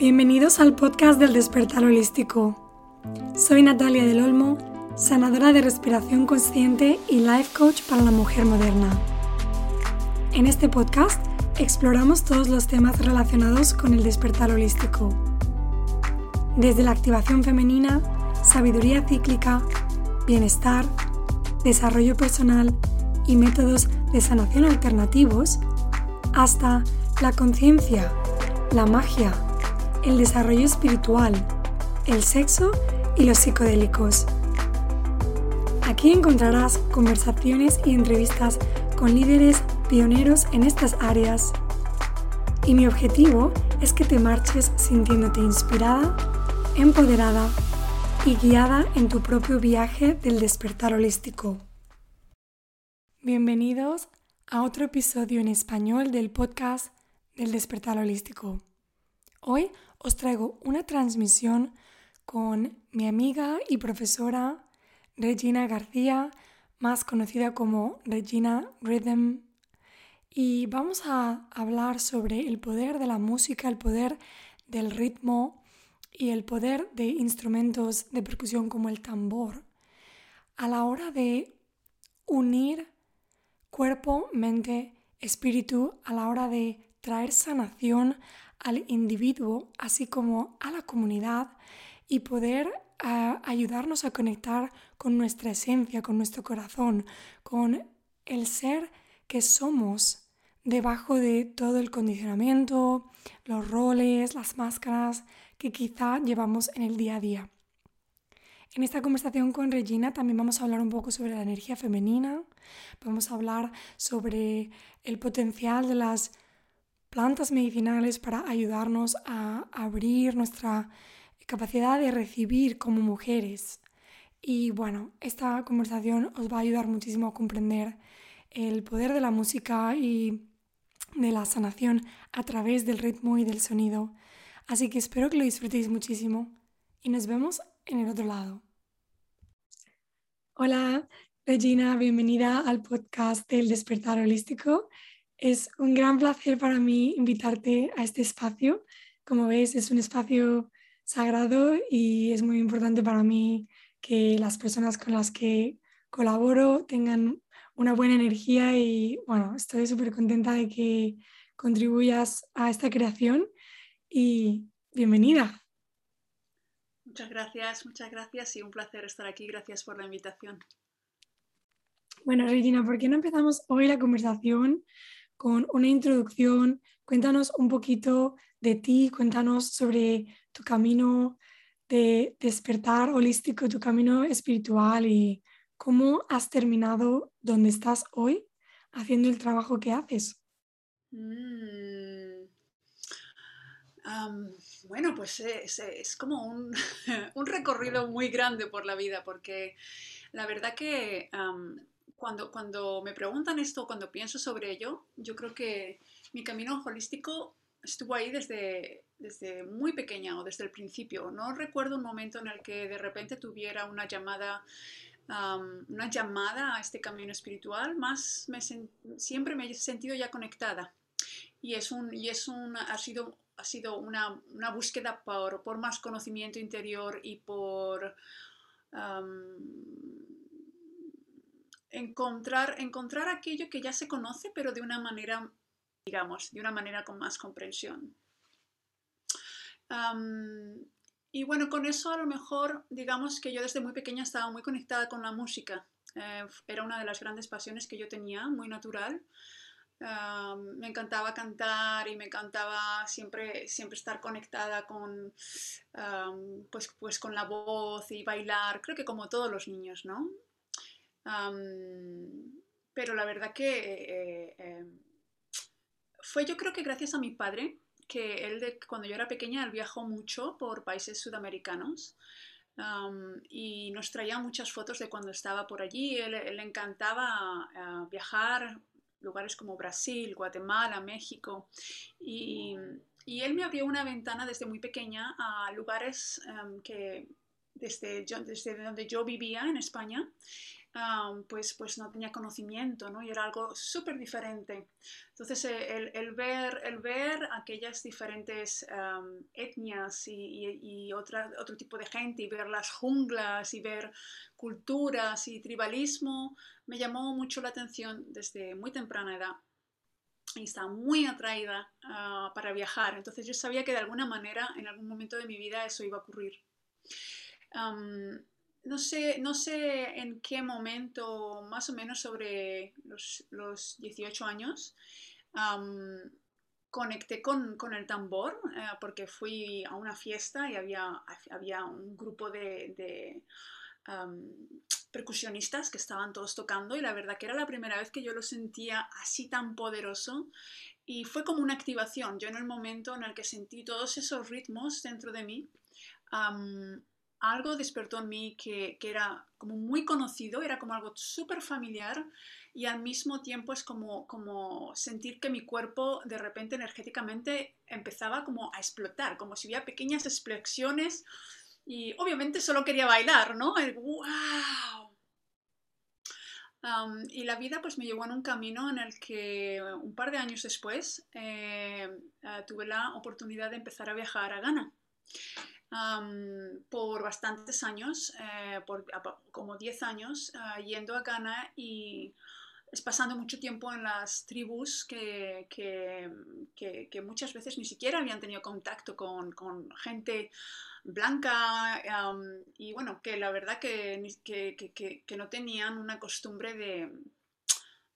Bienvenidos al podcast del despertar holístico. Soy Natalia del Olmo, sanadora de respiración consciente y life coach para la mujer moderna. En este podcast exploramos todos los temas relacionados con el despertar holístico. Desde la activación femenina, sabiduría cíclica, bienestar, desarrollo personal y métodos de sanación alternativos, hasta la conciencia, la magia, el desarrollo espiritual, el sexo y los psicodélicos. Aquí encontrarás conversaciones y entrevistas con líderes pioneros en estas áreas. Y mi objetivo es que te marches sintiéndote inspirada, empoderada y guiada en tu propio viaje del despertar holístico. Bienvenidos a otro episodio en español del podcast del despertar holístico. Hoy os traigo una transmisión con mi amiga y profesora Regina García, más conocida como Regina Rhythm, y vamos a hablar sobre el poder de la música, el poder del ritmo y el poder de instrumentos de percusión como el tambor. A la hora de unir cuerpo, mente, espíritu, a la hora de traer sanación al individuo, así como a la comunidad, y poder ah, ayudarnos a conectar con nuestra esencia, con nuestro corazón, con el ser que somos debajo de todo el condicionamiento, los roles, las máscaras que quizá llevamos en el día a día. En esta conversación con Regina también vamos a hablar un poco sobre la energía femenina, vamos a hablar sobre el potencial de las plantas medicinales para ayudarnos a abrir nuestra capacidad de recibir como mujeres. Y bueno, esta conversación os va a ayudar muchísimo a comprender el poder de la música y de la sanación a través del ritmo y del sonido. Así que espero que lo disfrutéis muchísimo y nos vemos en el otro lado. Hola, Regina, bienvenida al podcast del despertar holístico. Es un gran placer para mí invitarte a este espacio. Como ves, es un espacio sagrado y es muy importante para mí que las personas con las que colaboro tengan una buena energía y bueno, estoy súper contenta de que contribuyas a esta creación y bienvenida. Muchas gracias, muchas gracias y un placer estar aquí. Gracias por la invitación. Bueno, Regina, ¿por qué no empezamos hoy la conversación con una introducción. Cuéntanos un poquito de ti, cuéntanos sobre tu camino de despertar holístico, tu camino espiritual y cómo has terminado donde estás hoy haciendo el trabajo que haces. Mm. bueno, pues es, como un, un, recorrido muy grande por la vida, porque la verdad que cuando, cuando me preguntan esto, cuando pienso sobre ello, yo creo que mi camino holístico estuvo ahí desde, desde muy pequeña o desde el principio. No recuerdo un momento en el que de repente tuviera una llamada, una llamada a este camino espiritual, más me siempre me he sentido ya conectada. Y, es un, y es un, ha sido, ha sido una, una búsqueda por, por, más conocimiento interior y por encontrar, encontrar aquello que ya se conoce, pero de una manera, digamos, de una manera con más comprensión. y bueno, con eso a lo mejor, digamos que yo desde muy pequeña estaba muy conectada con la música. Eh, era una de las grandes pasiones que yo tenía, muy natural. me encantaba cantar y me encantaba siempre, siempre estar conectada con, pues, pues con la voz y bailar, creo que como todos los niños, ¿no? Pero la verdad que eh, em, fue yo creo que gracias a mi padre, que él de, cuando yo era pequeña, él viajó mucho por países sudamericanos y nos traía muchas fotos de cuando estaba por allí. Él, le encantaba uh, viajar lugares como Brasil, Guatemala, México y, y, él me abrió una ventana desde muy pequeña a lugares que desde, desde donde yo vivía en España pues, pues no tenía conocimiento, ¿no? Y era algo súper diferente. Entonces, eh, el, ver, el ver aquellas diferentes etnias y, otra, otro tipo de gente, y ver las junglas, y ver culturas y tribalismo, me llamó mucho la atención desde muy temprana edad. Y estaba muy atraída ah, para viajar. Entonces yo sabía que de alguna manera, en algún momento de mi vida, eso iba a ocurrir no sé, no sé en qué momento, más o menos sobre los, 18 años, conecté con, el tambor eh, porque fui a una fiesta y había, había un grupo de, percusionistas que estaban todos tocando y la verdad que era la primera vez que yo lo sentía así tan poderoso y fue como una activación. Yo en el momento en el que sentí todos esos ritmos dentro de mí, algo despertó en mí que, era como muy conocido, era como algo súper familiar y al mismo tiempo es como, sentir que mi cuerpo de repente energéticamente empezaba como a explotar, como si hubiera pequeñas explosiones y obviamente solo quería bailar, ¿no? Wow. y la vida pues me llevó en un camino en el que un par de años después eh, eh, tuve la oportunidad de empezar a viajar a Ghana por bastantes años, eh, por como 10 años, ah, yendo a Ghana y pasando mucho tiempo en las tribus que, que, muchas veces ni siquiera habían tenido contacto con, gente blanca y bueno, que la verdad que, que, no tenían una costumbre de,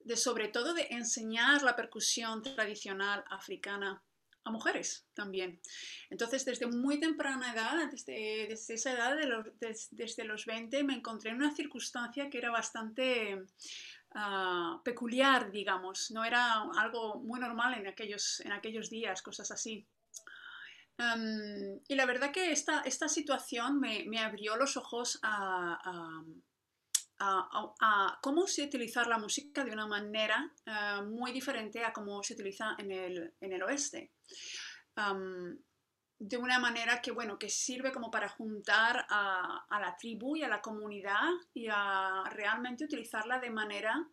de sobre todo de enseñar la percusión tradicional africana a mujeres también. Entonces, desde muy temprana edad, desde, esa edad, desde los 20, me encontré en una circunstancia que era bastante ah, peculiar, digamos. No era algo muy normal en aquellos, en aquellos días, cosas así. y la verdad que esta, esta situación me, abrió los ojos a a, cómo se utilizar la música de una manera eh, muy diferente a cómo se utiliza en el, en el oeste. De una manera que, bueno, que sirve como para juntar a, la tribu y a la comunidad y a realmente utilizarla de manera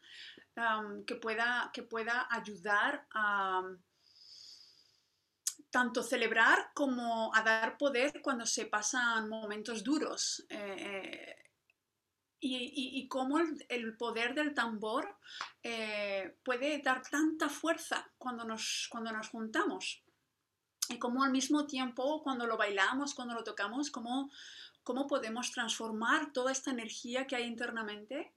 que, pueda, que pueda ayudar a tanto celebrar como a dar poder cuando se pasan momentos duros. Eh, y, cómo el, poder del tambor eh, puede dar tanta fuerza cuando nos, cuando nos juntamos. Y cómo al mismo tiempo, cuando lo bailamos, cuando lo tocamos, cómo, cómo podemos transformar toda esta energía que hay internamente.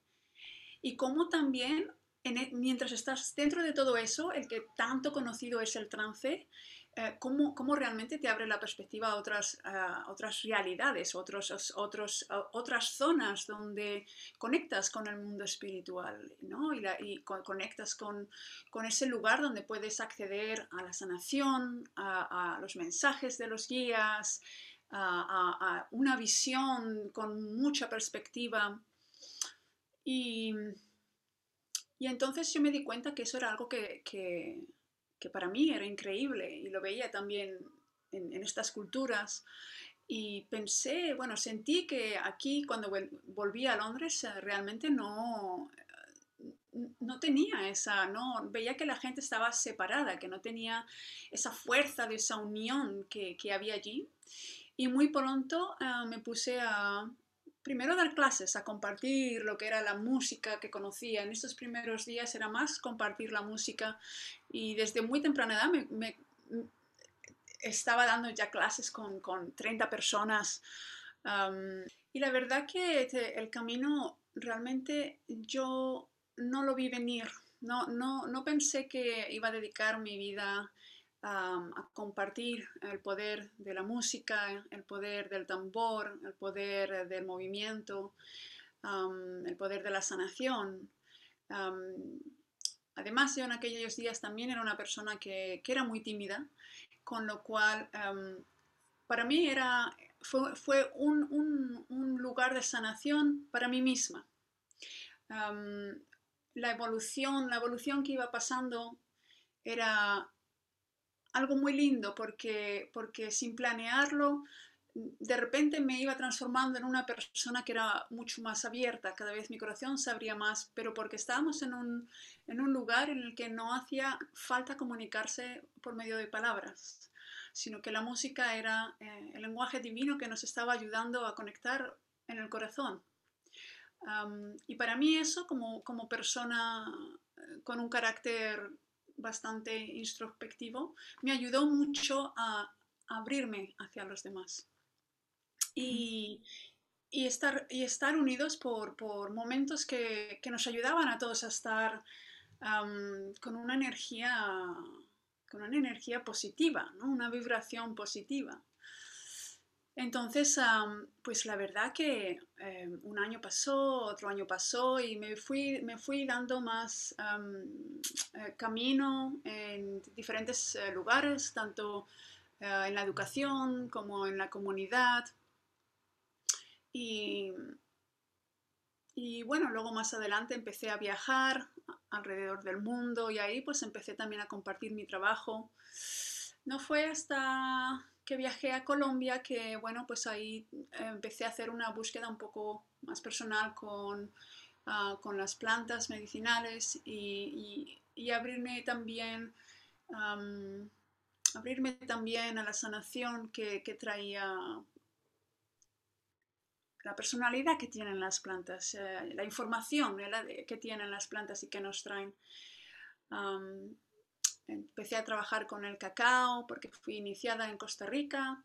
Y cómo también, e, mientras estás dentro de todo eso, el que tanto conocido es el trance, eh, cómo, cómo, realmente te abre la perspectiva a otras, otras realidades, otros, otros, otras zonas donde conectas con el mundo espiritual ¿no? y, conectas con, con, ese lugar donde puedes acceder a la sanación, a, los mensajes de los guías, a, una visión con mucha perspectiva. Y, y entonces yo me di cuenta que eso era algo que que para mí era increíble y lo veía también en, estas culturas. Y pensé, bueno, sentí que aquí cuando volví a Londres eh, realmente no, no tenía esa, no, veía que la gente estaba separada, que no tenía esa fuerza de esa unión que, que había allí. Y muy pronto eh, me puse a, primero dar clases, a compartir lo que era la música que conocía. En estos primeros días era más compartir la música y desde muy temprana edad me, estaba dando ya clases con, con 30 personas. y la verdad que el camino realmente yo no lo vi venir. No, no, no pensé que iba a dedicar mi vida a compartir el poder de la música, el poder del tambor, el poder del movimiento, el poder de la sanación. además, yo en aquellos días también era una persona que, era muy tímida, con lo cual para mí era, fue, un, un, lugar de sanación para mí misma. la evolución, la evolución que iba pasando era algo muy lindo porque, porque sin planearlo de repente me iba transformando en una persona que era mucho más abierta, cada vez mi corazón se abría más, pero porque estábamos en un, en un lugar en el que no hacía falta comunicarse por medio de palabras, sino que la música era eh, el lenguaje divino que nos estaba ayudando a conectar en el corazón. y para mí eso, como, como persona eh, con un carácter bastante introspectivo, me ayudó mucho a abrirme hacia los demás y, estar, unidos por, momentos que, nos ayudaban a todos a estar con una energía con una energía positiva, una vibración positiva. Entonces, pues la verdad que em, un año pasó, otro año pasó y me fui, me fui dando más eh, camino en diferentes eh, lugares, tanto eh, en la educación como en la comunidad. Y, bueno, luego más adelante empecé a viajar alrededor del mundo y ahí pues empecé también a compartir mi trabajo. No fue hasta que viajé a Colombia que, bueno, pues ahí empecé a hacer una búsqueda un poco más personal con, ah, las plantas medicinales y, abrirme también abrirme también a la sanación que, que traía la personalidad que tienen las plantas, eh, la información que tienen las plantas y que nos traen. Empecé a trabajar con el cacao porque fui iniciada en Costa Rica.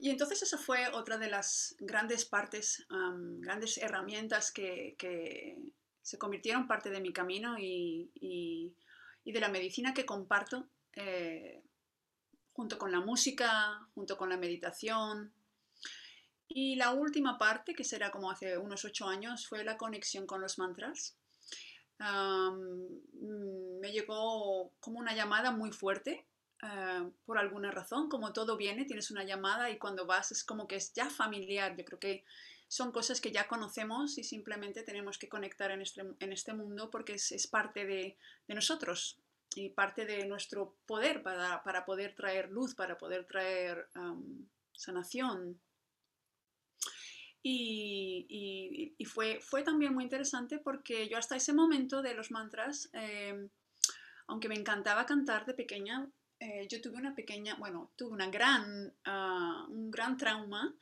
y entonces esa fue otra de las grandes partes, grandes herramientas que, se convirtieron parte de mi camino y, de la medicina que comparto eh, junto con la música, junto con la meditación. Y la última parte, que será como hace unos ocho años, fue la conexión con los mantras. Me llegó como una llamada muy fuerte, eh, por alguna razón, como todo viene, tienes una llamada y cuando vas es como que es ya familiar. Yo creo que son cosas que ya conocemos y simplemente tenemos que conectar en este, en este mundo porque es, parte de, de, nosotros y parte de nuestro poder para, para poder traer luz, para poder traer sanación. Y, y, fue, fue también muy interesante porque yo hasta ese momento de los mantras, em, aunque me encantaba cantar de pequeña, eh, yo tuve una pequeña, bueno, tuve una gran, ah, un gran trauma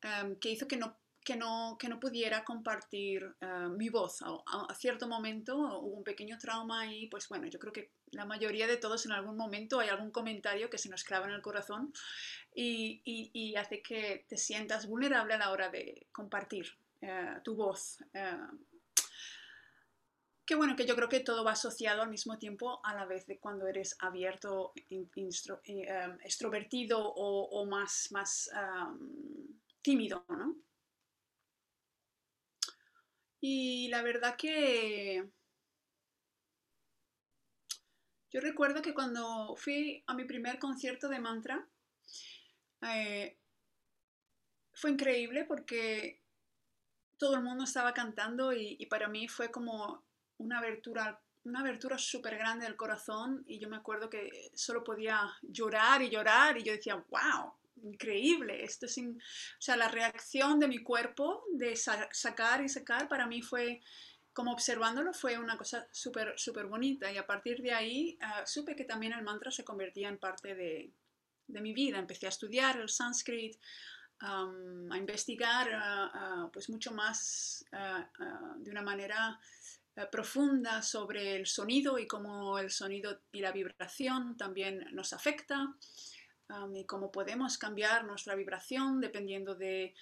em, que hizo que no que no, que no pudiera compartir eh, mi voz. A, cierto momento hubo un pequeño trauma y pues bueno, yo creo que la mayoría de todos en algún momento hay algún comentario que se nos clava en el corazón y, hace que te sientas vulnerable a la hora de compartir eh, tu voz. Eh. Bueno que yo creo que todo va asociado al mismo tiempo a la vez de cuando eres abierto, extrovertido o, más, más tímido, ¿no? Y la verdad que yo recuerdo que cuando fui a mi primer concierto de mantra, eh, fue increíble porque todo el mundo estaba cantando y, para mí fue como una abertura, una abertura súper grande del corazón y yo me acuerdo que solo podía llorar y llorar y yo decía, wow, increíble. Esto es o sea, la reacción de mi cuerpo de sacar y sacar para mí fue, como observándolo, fue una cosa súper, súper bonita. Y a partir de ahí ah, supe que también el mantra se convertía en parte de, de mi vida. Empecé a estudiar el sánscrito, a investigar pues mucho más de una manera profunda sobre el sonido y cómo el sonido y la vibración también nos afecta y cómo podemos cambiar nuestra vibración dependiendo de,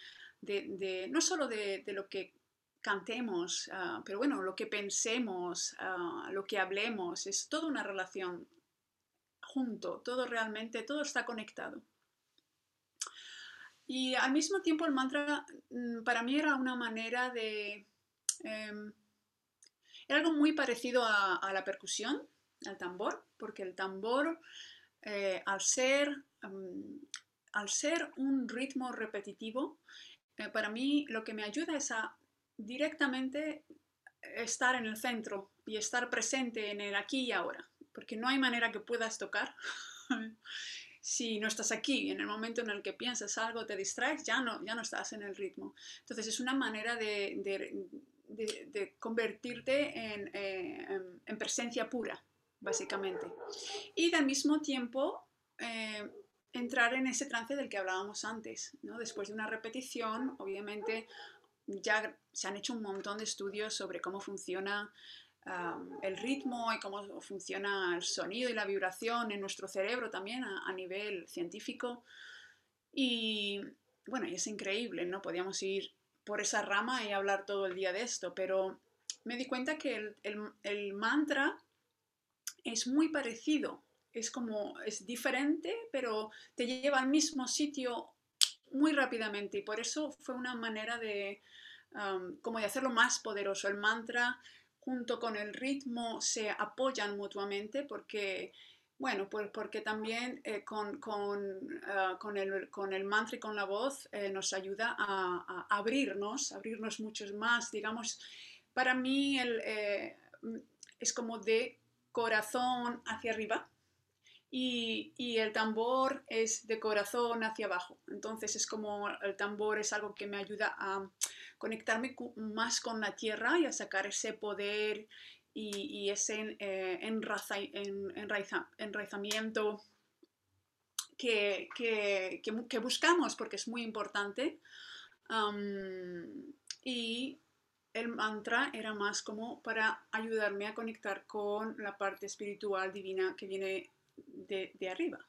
no solo de, lo que cantemos, ah, pero bueno, lo que pensemos, ah, lo que hablemos, es toda una relación junto, todo realmente, todo está conectado. Y al mismo tiempo el mantra mm, para mí era una manera de... Em, era algo muy parecido a, la percusión, al tambor, porque el tambor, eh, al ser al ser un ritmo repetitivo, eh, para mí lo que me ayuda es a directamente estar en el centro y estar presente en el aquí y ahora, porque no hay manera que puedas tocar si no estás aquí, en el momento en el que piensas algo, te distraes, ya no, ya no estás en el ritmo. Entonces es una manera de, de, convertirte eh, en, en, presencia pura, básicamente. Y al mismo tiempo... Eh, entrar en ese trance del que hablábamos antes, ¿no? Después de una repetición, obviamente ya se han hecho un montón de estudios sobre cómo funciona el ritmo y cómo funciona el sonido y la vibración en nuestro cerebro también a, nivel científico. Y bueno, y es increíble, ¿no? Podíamos ir por esa rama y hablar todo el día de esto, pero me di cuenta que el, mantra es muy parecido, es como, es diferente, pero te lleva al mismo sitio muy rápidamente y por eso fue una manera de, como de hacerlo más poderoso. El mantra junto con el ritmo se apoyan mutuamente porque, bueno, pues porque también eh, con, ah, con, el, con, el, mantra y con la voz eh, nos ayuda a, abrirnos, abrirnos muchos más. Digamos, para mí el, eh, es como de corazón hacia arriba y, el tambor es de corazón hacia abajo. Entonces es como el tambor es algo que me ayuda a conectarme más con la tierra y a sacar ese poder y, ese eh, enraizamiento que, que, buscamos porque es muy importante. y el mantra era más como para ayudarme a conectar con la parte espiritual divina que viene de, arriba.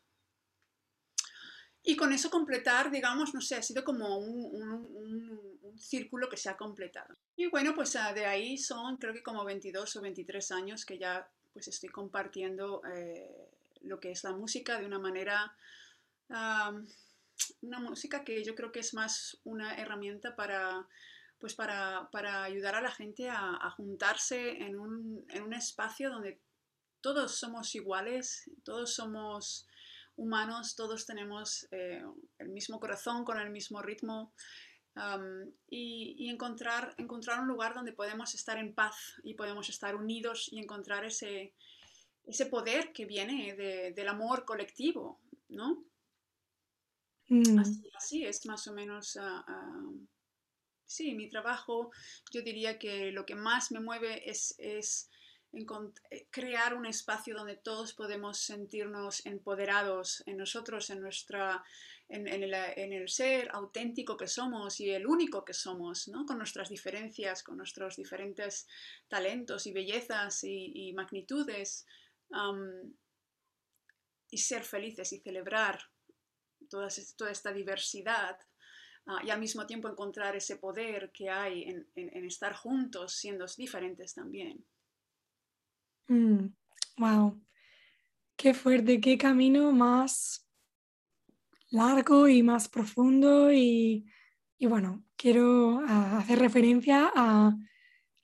Y con eso completar, digamos, no sé, ha sido como un, círculo que se ha completado. Y bueno, pues ah, de ahí son creo que como 22 o 23 años que ya pues estoy compartiendo eh, lo que es la música de una manera, una música que yo creo que es más una herramienta para, pues para, ayudar a la gente a, juntarse en un, en un espacio donde todos somos iguales, todos somos humanos, todos tenemos eh, el mismo corazón con el mismo ritmo y, encontrar, encontrar un lugar donde podemos estar en paz y podemos estar unidos y encontrar ese, ese poder que viene del amor colectivo, ¿no? Mm. Así, es más o menos... Ah, ah, sí, mi trabajo, yo diría que lo que más me mueve es, es crear un espacio donde todos podemos sentirnos empoderados en nosotros, en, nuestra, en, el, ser auténtico que somos y el único que somos, ¿no? con nuestras diferencias, con nuestros diferentes talentos y bellezas y, magnitudes, y ser felices y celebrar toda, esta diversidad. Ah, y al mismo tiempo encontrar ese poder que hay en estar juntos siendo diferentes también wow, mm, qué fuerte, qué camino más largo y más profundo y, bueno, quiero ah, hacer referencia a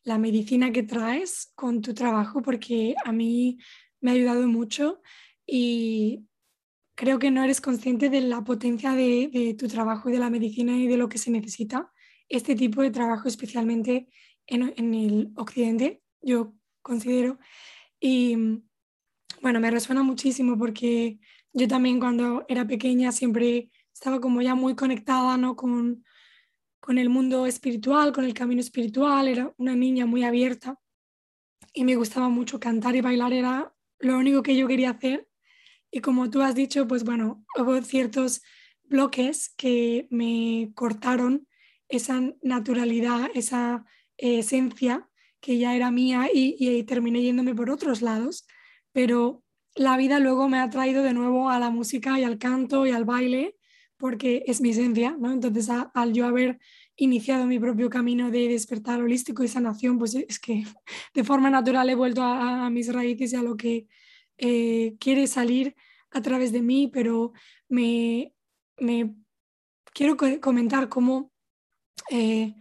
la medicina que traes con tu trabajo porque a mí me ha ayudado mucho y creo que no eres consciente de la potencia de, tu trabajo y de la medicina y de lo que se necesita este tipo de trabajo, especialmente en, en el occidente. Yo considero y bueno, me resuena muchísimo porque yo también cuando era pequeña siempre estaba como ya muy conectada ¿no? con, con el mundo espiritual, con el camino espiritual, era una niña muy abierta y me gustaba mucho cantar y bailar, era lo único que yo quería hacer. Y como tú has dicho, pues bueno, hubo ciertos bloques que me cortaron esa naturalidad, esa esencia que ya era mía y, terminé yéndome por otros lados, pero la vida luego me ha traído de nuevo a la música y al canto y al baile, porque es mi esencia, ¿no? Entonces, al yo haber iniciado mi propio camino de despertar holístico y sanación, pues es que de forma natural he vuelto a, mis raíces y a lo que eh, quiere salir a través de mí, pero me, me quiero comentar cómo eh,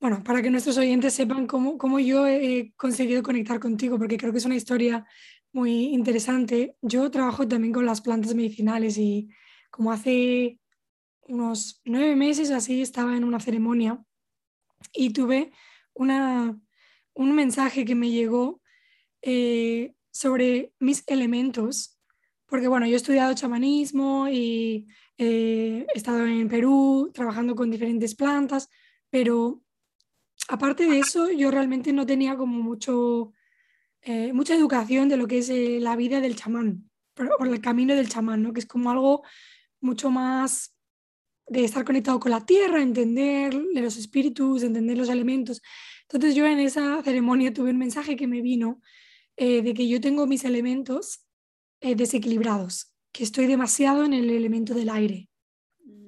bueno, para que nuestros oyentes sepan cómo, cómo yo he conseguido conectar contigo, porque creo que es una historia muy interesante. Yo trabajo también con las plantas medicinales y como hace unos nueve meses así estaba en una ceremonia y tuve una, un mensaje que me llegó eh, sobre mis elementos, porque bueno, yo he estudiado chamanismo y eh, he estado en Perú trabajando con diferentes plantas, pero aparte de eso, yo realmente no tenía como mucho, eh, mucha educación de lo que es eh, la vida del chamán, por, el camino del chamán, ¿no? que es como algo mucho más de estar conectado con la tierra, entender de los espíritus, entender los elementos. Entonces yo en esa ceremonia tuve un mensaje que me vino de que yo tengo mis elementos desequilibrados, que estoy demasiado en el elemento del aire,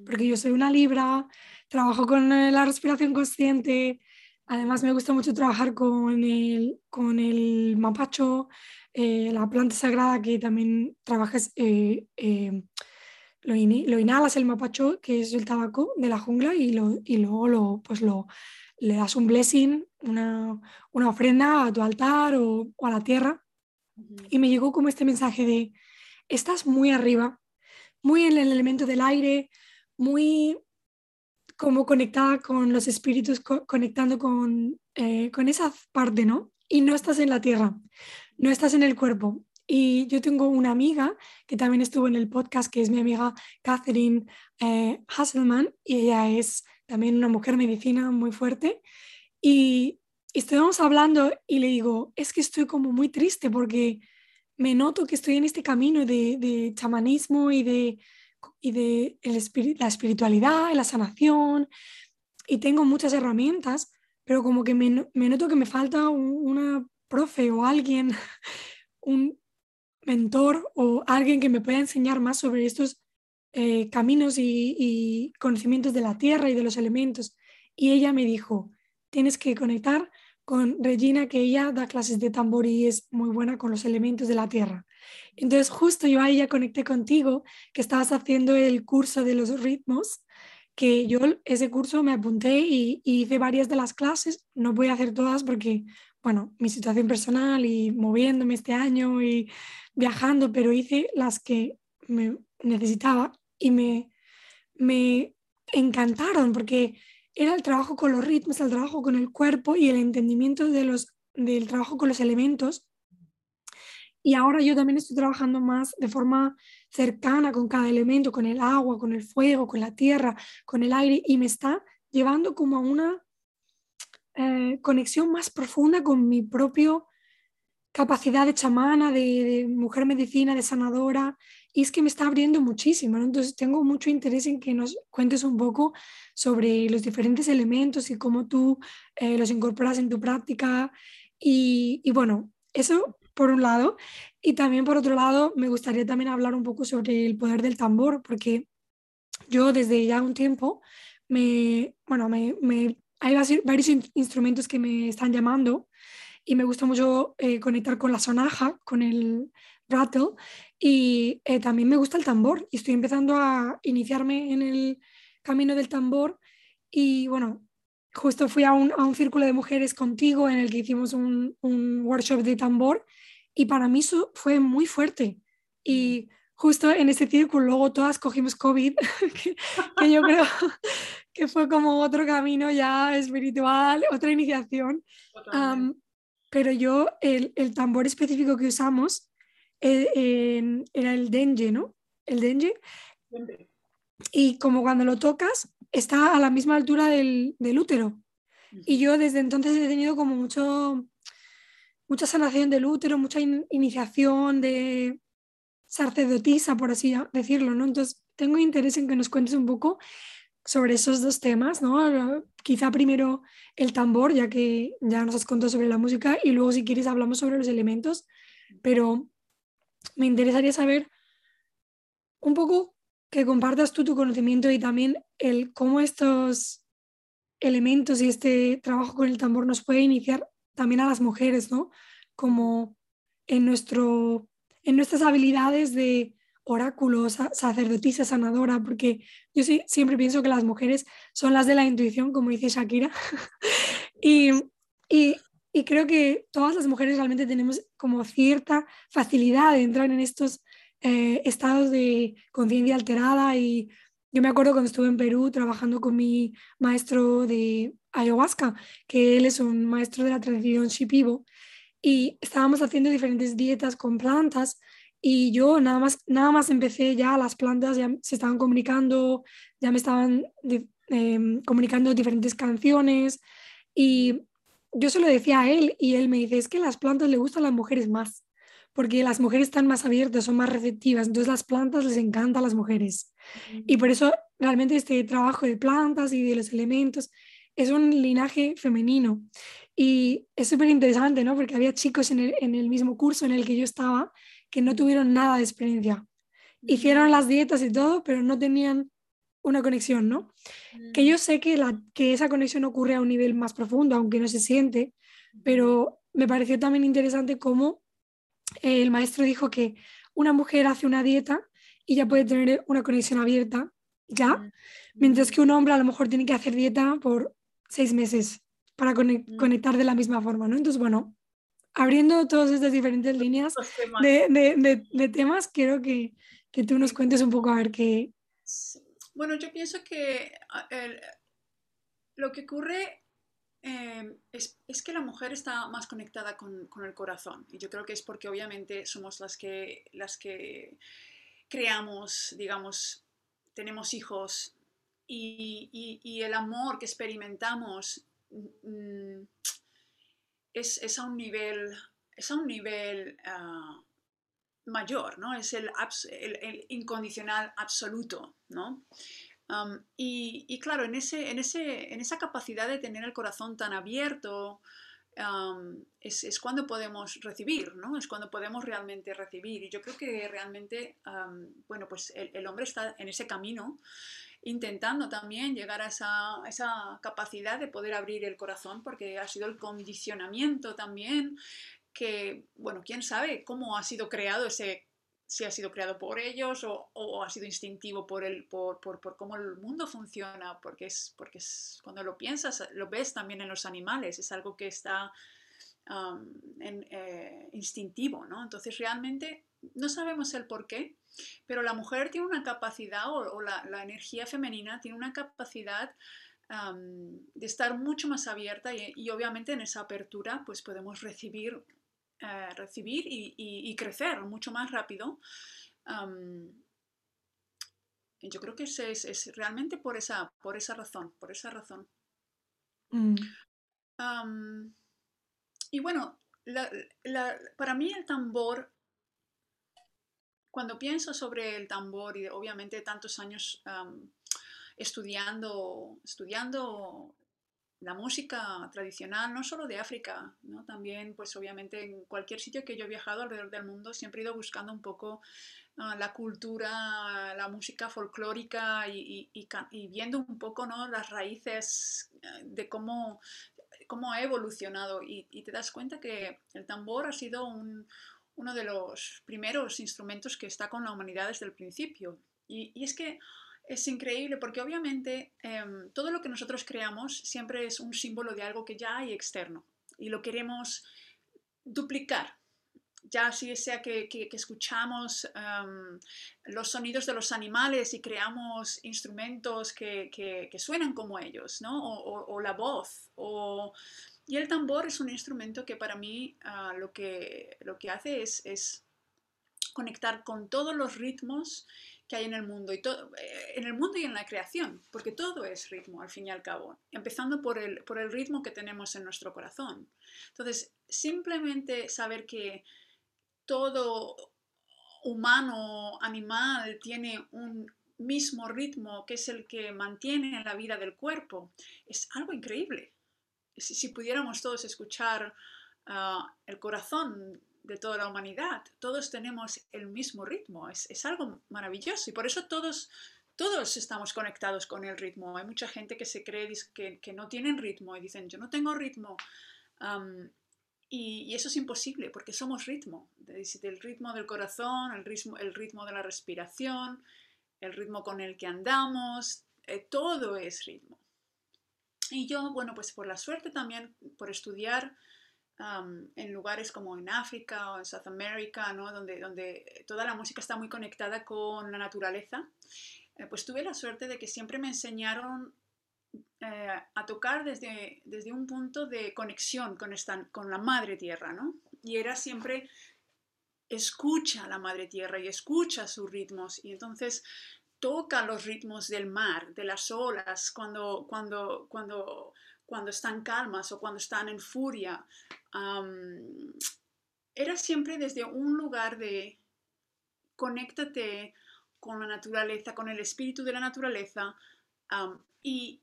porque yo soy una libra, trabajo con la respiración consciente, Además, me gusta mucho trabajar con el, con el mapacho, eh, la planta sagrada que también trabajas, eh, eh, lo, lo, inhalas el mapacho, que es el tabaco de la jungla, y, lo, y luego lo, pues lo, le das un blessing, una, una ofrenda a tu altar o, o a la tierra. Y me llegó como este mensaje de, estás muy arriba, muy en el elemento del aire, muy como conectada con los espíritus, conectando con, eh, con esa parte, ¿no? Y no estás en la tierra, no estás en el cuerpo. Y yo tengo una amiga que también estuvo en el podcast, que es mi amiga Catherine eh, Hasselman, y ella es también una mujer medicina muy fuerte. Y, estuvimos hablando y le digo, es que estoy como muy triste porque me noto que estoy en este camino de, de chamanismo y de y de la espiritualidad, la sanación, y tengo muchas herramientas, pero como que me, noto que me falta una profe o alguien, un mentor o alguien que me pueda enseñar más sobre estos eh, caminos y, y, conocimientos de la tierra y de los elementos. Y ella me dijo, tienes que conectar con Regina, que ella da clases de tambor y es muy buena con los elementos de la tierra. Entonces justo yo ahí ya conecté contigo, que estabas haciendo el curso de los ritmos, que yo ese curso me apunté y, hice varias de las clases, no voy a hacer todas porque, bueno, mi situación personal y moviéndome este año y viajando, pero hice las que me necesitaba y me, me encantaron porque era el trabajo con los ritmos, el trabajo con el cuerpo y el entendimiento de los, del trabajo con los elementos y ahora yo también estoy trabajando más de forma cercana con cada elemento, con el agua, con el fuego, con la tierra, con el aire, y me está llevando como a una eh, conexión más profunda con mi propia capacidad de chamana, de, mujer medicina, de sanadora, y es que me está abriendo muchísimo. Entonces tengo mucho interés en que nos cuentes un poco sobre los diferentes elementos y cómo tú eh, los incorporas en tu práctica. Y, y bueno, eso por un lado. Y también por otro lado, me gustaría también hablar un poco sobre el poder del tambor, porque yo desde ya un tiempo, me, bueno, me, me hay varios instrumentos que me están llamando y me gusta mucho eh, conectar con la sonaja, con el rattle y eh, también me gusta el tambor y estoy empezando a iniciarme en el camino del tambor y bueno, justo fui a un, a un círculo de mujeres contigo en el que hicimos un, un workshop de tambor y para mí eso fue muy fuerte. Y justo en ese círculo luego todas cogimos COVID, que, yo creo que fue como otro camino ya espiritual, otra iniciación. pero yo, el, el, tambor específico que usamos eh, era el dengue, ¿no? El dengue. Y como cuando lo tocas, está a la misma altura del, del útero. Y yo desde entonces he tenido como mucho mucha sanación del útero, mucha iniciación de sacerdotisa, por así decirlo, ¿no? Entonces, tengo interés en que nos cuentes un poco sobre esos dos temas, ¿no? Quizá primero el tambor, ya que ya nos has contado sobre la música, y luego si quieres hablamos sobre los elementos, pero me interesaría saber un poco que compartas tú tu conocimiento y también el cómo estos elementos y este trabajo con el tambor nos puede iniciar también a las mujeres, ¿no? Como en, nuestro, en nuestras habilidades de oráculo, sacerdotisa, sanadora, porque yo sí, siempre pienso que las mujeres son las de la intuición, como dice Shakira, y, y, y, creo que todas las mujeres realmente tenemos como cierta facilidad de entrar en estos eh, estados de conciencia alterada y yo me acuerdo cuando estuve en Perú trabajando con mi maestro de ayahuasca, que él es un maestro de la tradición Shipibo, y estábamos haciendo diferentes dietas con plantas y yo nada más, nada más empecé ya, las plantas ya se estaban comunicando, ya me estaban em, comunicando diferentes canciones y yo se lo decía a él y él me dice, es que las plantas le gustan a las mujeres más, porque las mujeres están más abiertas, son más receptivas, entonces las plantas les encantan a las mujeres. Y por eso realmente este trabajo de plantas y de los elementos es un linaje femenino. Y es súper interesante, ¿no? Porque había chicos en el, mismo curso en el que yo estaba que no tuvieron nada de experiencia. Hicieron las dietas y todo, pero no tenían una conexión, ¿no? Que yo sé que, la, que esa conexión ocurre a un nivel más profundo, aunque no se siente, pero me pareció también interesante cómo el maestro dijo que una mujer hace una dieta y ya puede tener una conexión abierta, ya, mientras que un hombre a lo mejor tiene que hacer dieta por seis meses para conectar de la misma forma, ¿no? Entonces, bueno, abriendo todas estas diferentes líneas de, de, de, temas, quiero que, que, tú nos cuentes un poco a ver qué... Bueno, yo pienso que lo que ocurre Em, es, que la mujer está más conectada con, el corazón y yo creo que es porque obviamente somos las que, las que creamos, digamos, tenemos hijos y, el amor que experimentamos mm, es, es, a un nivel, es a un nivel uh, mayor, ¿no? Es el, el, incondicional absoluto, ¿no? Y, claro, en, ese, en, ese, en esa capacidad de tener el corazón tan abierto, es, es, cuando podemos recibir, ¿no? Es cuando podemos realmente recibir. Y yo creo que realmente, bueno, pues el, el, hombre está en ese camino intentando también llegar a esa, esa, capacidad de poder abrir el corazón, porque ha sido el condicionamiento también que, bueno, quién sabe cómo ha sido creado ese si ha sido creado por ellos o, ha sido instintivo por, el, por, por, por, cómo el mundo funciona, porque, es, porque es, cuando lo piensas, lo ves también en los animales, es algo que está en, eh, instintivo, ¿no? Entonces realmente no sabemos el por qué, pero la mujer tiene una capacidad, o, la, la, energía femenina tiene una capacidad de estar mucho más abierta y, y, obviamente en esa apertura pues podemos recibir eh, recibir y, crecer mucho más rápido. yo creo que es, es, realmente por esa, por esa razón, por esa razón. Mm. y bueno, para mí el tambor, cuando pienso sobre el tambor y obviamente tantos años estudiando, estudiando la música tradicional, no solo de África, ¿no? también pues obviamente en cualquier sitio que yo he viajado alrededor del mundo siempre he ido buscando un poco uh, la cultura, la música folclórica y, y, y, viendo un poco ¿no? las raíces eh, de cómo, cómo ha evolucionado y, te das cuenta que el tambor ha sido un, uno de los primeros instrumentos que está con la humanidad desde el principio. y es que es increíble porque obviamente em, todo lo que nosotros creamos siempre es un símbolo de algo que ya hay externo y lo queremos duplicar. Ya si sea que, escuchamos em, los sonidos de los animales y creamos instrumentos que, suenan como ellos, ¿no? o, la voz. Y el tambor es un instrumento que para mí ah, lo, que, lo que hace es, es conectar con todos los ritmos que hay en el mundo y todo, eh, en el mundo y en la creación, porque todo es ritmo al fin y al cabo, empezando por el, por el ritmo que tenemos en nuestro corazón. Entonces, simplemente saber que todo humano, animal, tiene un mismo ritmo que es el que mantiene la vida del cuerpo, es algo increíble. Si, pudiéramos todos escuchar ah, el corazón de toda la humanidad. Todos tenemos el mismo ritmo, es, es, algo maravilloso y por eso todos, todos estamos conectados con el ritmo. Hay mucha gente que se cree que, que no tienen ritmo y dicen, yo no tengo ritmo. y, eso es imposible porque somos ritmo, el ritmo del corazón, el ritmo, el ritmo de la respiración, el ritmo con el que andamos, eh, todo es ritmo. Y yo, bueno, pues por la suerte también, por estudiar en lugares como en África o en South America, ¿no? donde, donde toda la música está muy conectada con la naturaleza, eh, pues tuve la suerte de que siempre me enseñaron eh, a tocar desde, desde un punto de conexión con, esta, con la madre tierra, ¿no? Y era siempre escucha a la madre tierra y escucha sus ritmos y entonces toca los ritmos del mar, de las olas, cuando, cuando, cuando, cuando están calmas o cuando están en furia. Era siempre desde un lugar de conéctate con la naturaleza, con el espíritu de la naturaleza y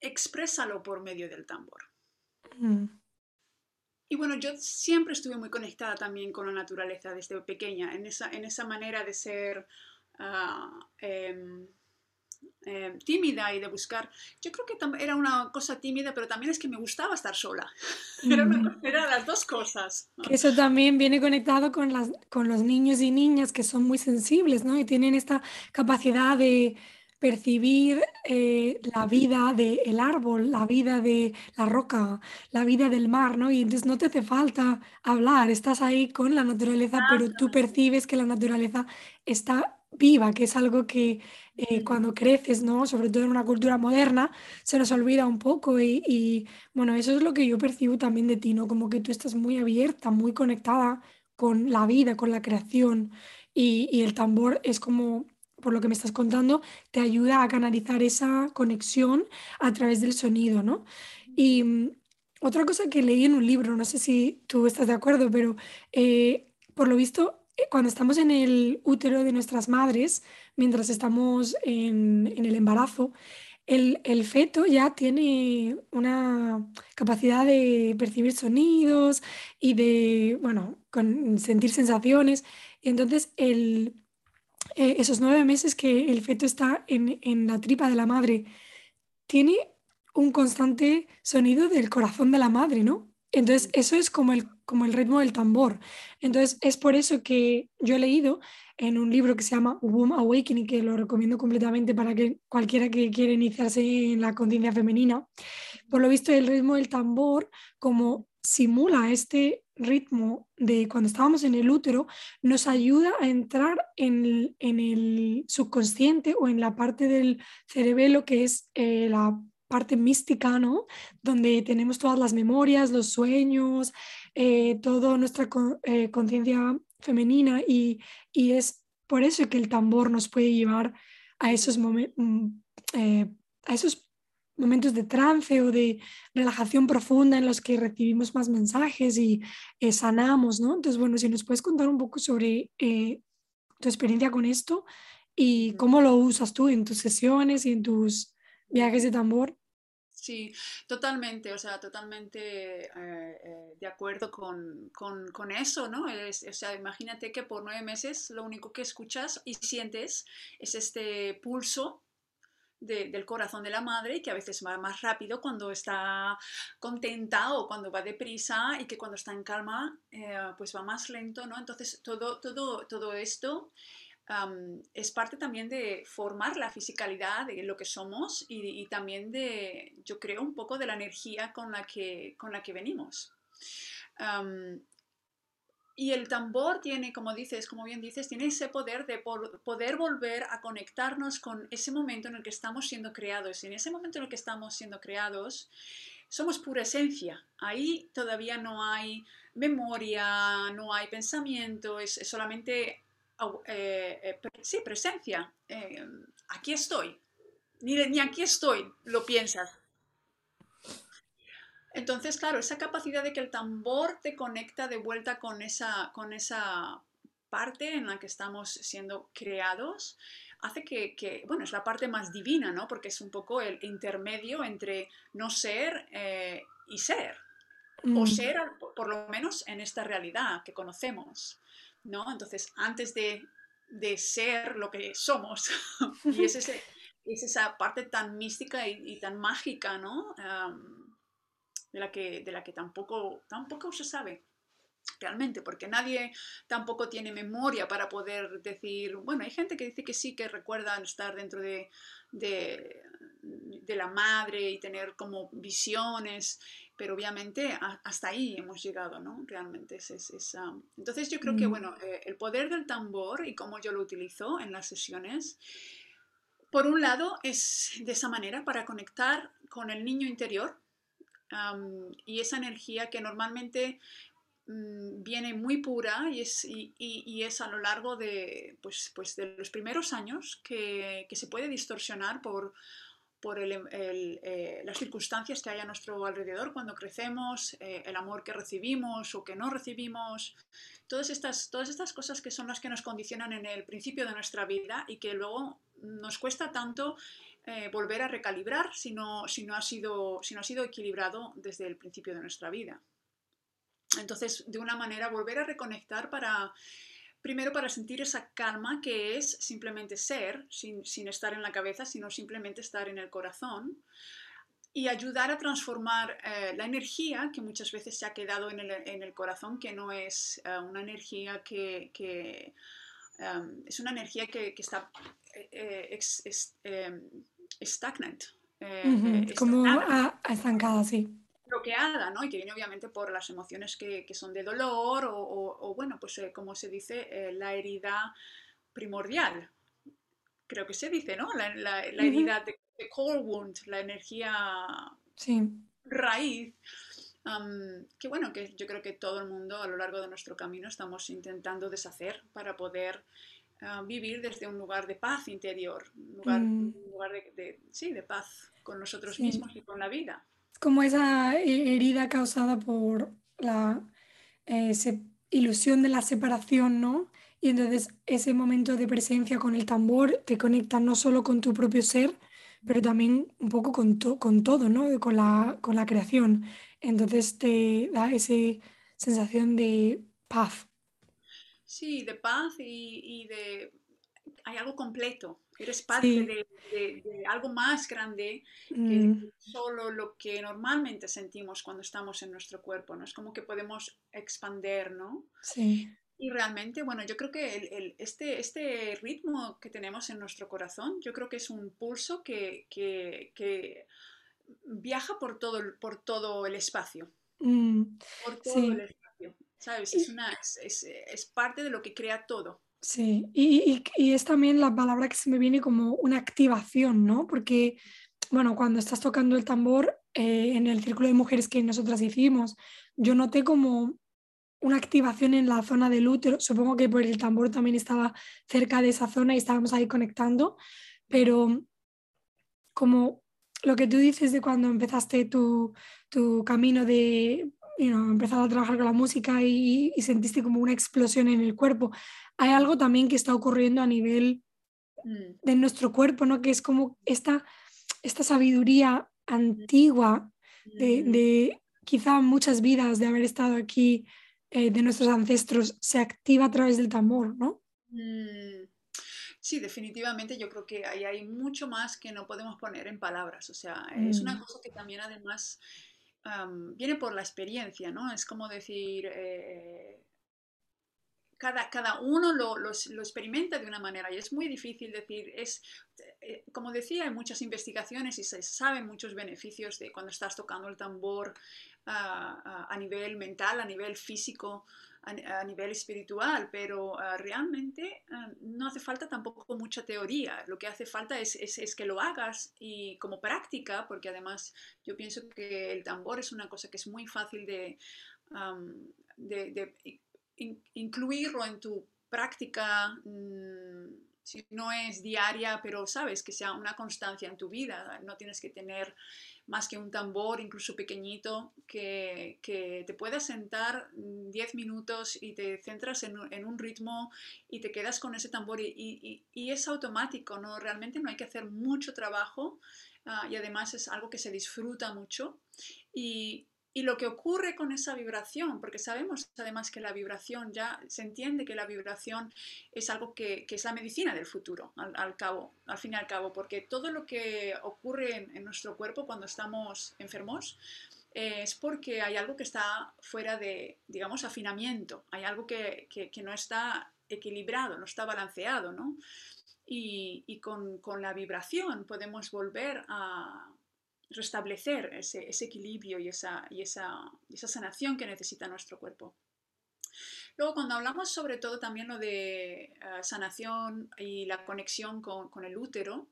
exprésalo por medio del tambor. Mm. Y bueno, yo siempre estuve muy conectada también con la naturaleza desde pequeña, en esa, en esa manera de ser ah, em, em, tímida y de buscar. Yo creo que era una cosa tímida, pero también es que me gustaba estar sola. Eran era las dos cosas. eso también viene conectado con, las, con los niños y niñas que son muy sensibles, ¿no? Y tienen esta capacidad de percibir eh, la vida del árbol, la vida de la roca, la vida del mar, ¿no? Y entonces no te hace falta hablar, estás ahí con la naturaleza, pero tú percibes que la naturaleza está viva, que es algo que eh, cuando creces, ¿no? Sobre todo en una cultura moderna, se nos olvida un poco y, bueno, eso es lo que yo percibo también de ti, ¿no? Como que tú estás muy abierta, muy conectada con la vida, con la creación y, y el tambor es como por lo que me estás contando, te ayuda a canalizar esa conexión a través del sonido, ¿no? Y mm, otra cosa que leí en un libro, no sé si tú estás de acuerdo, pero eh, por lo visto, cuando estamos en el útero de nuestras madres, mientras estamos en, el embarazo, el, feto ya tiene una capacidad de percibir sonidos y de, bueno, sentir sensaciones. Y entonces eh, esos nueve meses que el feto está en, la tripa de la madre, tiene un constante sonido del corazón de la madre, ¿no? Entonces, eso es como el, como el ritmo del tambor. Entonces, es por eso que yo he leído en un libro que se llama Womb Awakening, que lo recomiendo completamente para que cualquiera que quiera iniciarse en la conciencia femenina. Por lo visto, el ritmo del tambor, como simula este ritmo de cuando estábamos en el útero nos ayuda a entrar en el, subconsciente o en la parte del cerebelo que es eh, la parte mística, ¿no? Donde tenemos todas las memorias, los sueños, eh, toda nuestra eh, conciencia femenina y, es por eso que el tambor nos puede llevar a esos, mm, a esos momentos de trance o de relajación profunda en los que recibimos más mensajes y eh, sanamos, ¿no? Entonces, bueno, si nos puedes contar un poco sobre eh, tu experiencia con esto y cómo lo usas tú en tus sesiones y en tus viajes de tambor. Sí, totalmente, o sea, totalmente eh, de acuerdo con, con, con eso, ¿no? o sea, imagínate que por nueve meses lo único que escuchas y sientes es este pulso del corazón de la madre, que a veces va más rápido cuando está contenta o cuando va deprisa y que cuando está en calma eh, pues va más lento, ¿no? Entonces todo, todo, todo esto es parte también de formar la fisicalidad de lo que somos y, también de, yo creo, un poco de la energía con la que, con la que venimos. Y el tambor tiene, como dices, como bien dices, tiene ese poder de poder volver a conectarnos con ese momento en el que estamos siendo creados. Y en ese momento en el que estamos siendo creados, somos pura esencia. Ahí todavía no hay memoria, no hay pensamiento, es, solamente, eh, eh, sí, presencia. Eh, aquí estoy. Ni, ni aquí estoy, lo piensas. Entonces, claro, esa capacidad de que el tambor te conecta de vuelta con esa, con esa parte en la que estamos siendo creados, hace que, bueno, es la parte más divina, ¿no? Porque es un poco el intermedio entre no ser eh, y ser. O mm. ser, por lo menos, en esta realidad que conocemos, ¿no? Entonces, antes de, ser lo que somos, y es, ese, es esa parte tan mística y, tan mágica, ¿no? de la que, de la que tampoco, tampoco se sabe realmente, porque nadie tampoco tiene memoria para poder decir, bueno, hay gente que dice que sí, que recuerdan estar dentro de, de, la madre y tener como visiones, pero obviamente hasta ahí hemos llegado, ¿no? Realmente es, es, Entonces yo creo que, mm. bueno, eh, el poder del tambor y cómo yo lo utilizo en las sesiones, por un lado es de esa manera para conectar con el niño interior, y esa energía que normalmente mm, viene muy pura y es, y, y, es, a lo largo de, pues, pues de los primeros años que, que se puede distorsionar por, por el, eh, las circunstancias que hay a nuestro alrededor cuando crecemos, eh, el amor que recibimos o que no recibimos, todas estas, todas estas cosas que son las que nos condicionan en el principio de nuestra vida y que luego nos cuesta tanto eh, volver a recalibrar si no, si, no ha sido, si no ha sido equilibrado desde el principio de nuestra vida. Entonces, de una manera, volver a reconectar para Primero para sentir esa calma que es simplemente ser, sin, estar en la cabeza, sino simplemente estar en el corazón. Y ayudar a transformar eh, la energía que muchas veces se ha quedado en el, corazón, que no es eh, una energía que, em, es una energía que, está eh, em, stagnant. Como estancada, sí bloqueada, ¿no? Y que viene obviamente por las emociones que, que son de dolor o, o, bueno, pues eh, como se dice, eh, la herida primordial. Creo que se dice, ¿no? La, la, herida de, core wound, la energía raíz. que bueno, que yo creo que todo el mundo a lo largo de nuestro camino estamos intentando deshacer para poder ah, vivir desde un lugar de paz interior, un lugar, mm. un lugar de, sí, de paz con nosotros mismos y con la vida como esa herida causada por la eh, ilusión de la separación, ¿no? Y entonces ese momento de presencia con el tambor te conecta no solo con tu propio ser, pero también un poco con, con todo, ¿no? Con la, con la creación. Entonces te da esa sensación de paz. Sí, de paz y, y de... Hay algo completo, Eres parte de, algo más grande que mm. solo lo que normalmente sentimos cuando estamos en nuestro cuerpo, ¿no? Es como que podemos expander, ¿no? Sí. Y realmente, bueno, yo creo que el, este, este ritmo que tenemos en nuestro corazón, yo creo que es un pulso que, que, viaja por todo, por todo el espacio. Mm. Por todo el espacio. ¿Sabes? Es, una, es, es parte de lo que crea todo. Sí, y, y, es también la palabra que se me viene como una activación, ¿no? Porque, bueno, cuando estás tocando el tambor eh, en el círculo de mujeres que nosotras hicimos, yo noté como una activación en la zona del útero. Supongo que por el tambor también estaba cerca de esa zona y estábamos ahí conectando, pero como lo que tú dices de cuando empezaste tu, tu camino de you empezar a trabajar con la música y, y, sentiste como una explosión en el cuerpo hay algo también que está ocurriendo a nivel mm. de nuestro cuerpo, ¿no? Que es como esta, esta sabiduría antigua de, mm. de quizá muchas vidas de haber estado aquí, eh, de nuestros ancestros, se activa a través del tambor, ¿no? Mm. Sí, definitivamente yo creo que ahí hay mucho más que no podemos poner en palabras. O sea, es una cosa que también además viene por la experiencia, ¿no? Es como decir, eh, cada, uno lo, experimenta de una manera y es muy difícil decir, es, eh, como decía, hay muchas investigaciones y se saben muchos beneficios de cuando estás tocando el tambor a nivel mental, a nivel físico, a, nivel espiritual, pero ah, realmente ah, no hace falta tampoco mucha teoría, lo que hace falta es, es, que lo hagas y como práctica, porque además yo pienso que el tambor es una cosa que es muy fácil de, de incluirlo en tu práctica, mm, si no es diaria, pero sabes que sea una constancia en tu vida. No tienes que tener más que un tambor, incluso pequeñito, que, te pueda sentar 10 minutos y te centras en, un ritmo y te quedas con ese tambor y, es automático, ¿no? Realmente no hay que hacer mucho trabajo ah, y además es algo que se disfruta mucho. Y, y lo que ocurre con esa vibración, porque sabemos además que la vibración ya se entiende que la vibración es algo que, es la medicina del futuro, al, cabo, al fin y al cabo, porque todo lo que ocurre en, nuestro cuerpo cuando estamos enfermos eh, es porque hay algo que está fuera de, digamos, afinamiento, hay algo que, no está equilibrado, no está balanceado, ¿no? Y, con, con la vibración podemos volver a, restablecer ese, equilibrio y esa, sanación que necesita nuestro cuerpo. Luego, cuando hablamos sobre todo también lo de eh, sanación y la conexión con, el útero,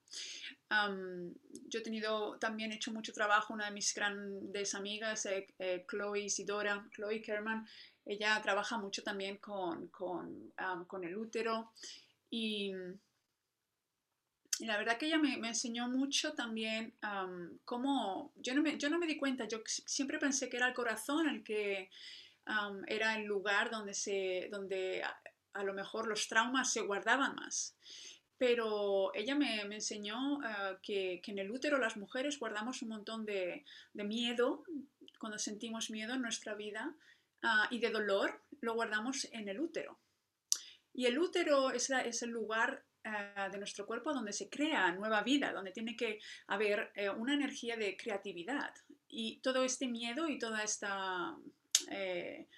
yo he tenido también hecho mucho trabajo, una de mis grandes amigas, eh, eh, Chloe Isidora, Chloe Kerman, ella trabaja mucho también con el útero y, y, la verdad que ella me, enseñó mucho también cómo, yo no, me, yo no me di cuenta, yo siempre pensé que era el corazón el que era el lugar donde, se, donde a, lo mejor los traumas se guardaban más pero ella me, enseñó uh, que, que, en el útero las mujeres guardamos un montón de, miedo, cuando sentimos miedo en nuestra vida, uh, y de dolor, lo guardamos en el útero. Y el útero es, es el lugar uh, de nuestro cuerpo donde se crea nueva vida, donde tiene que haber eh, una energía de creatividad. Y todo este miedo y toda esta... Eh,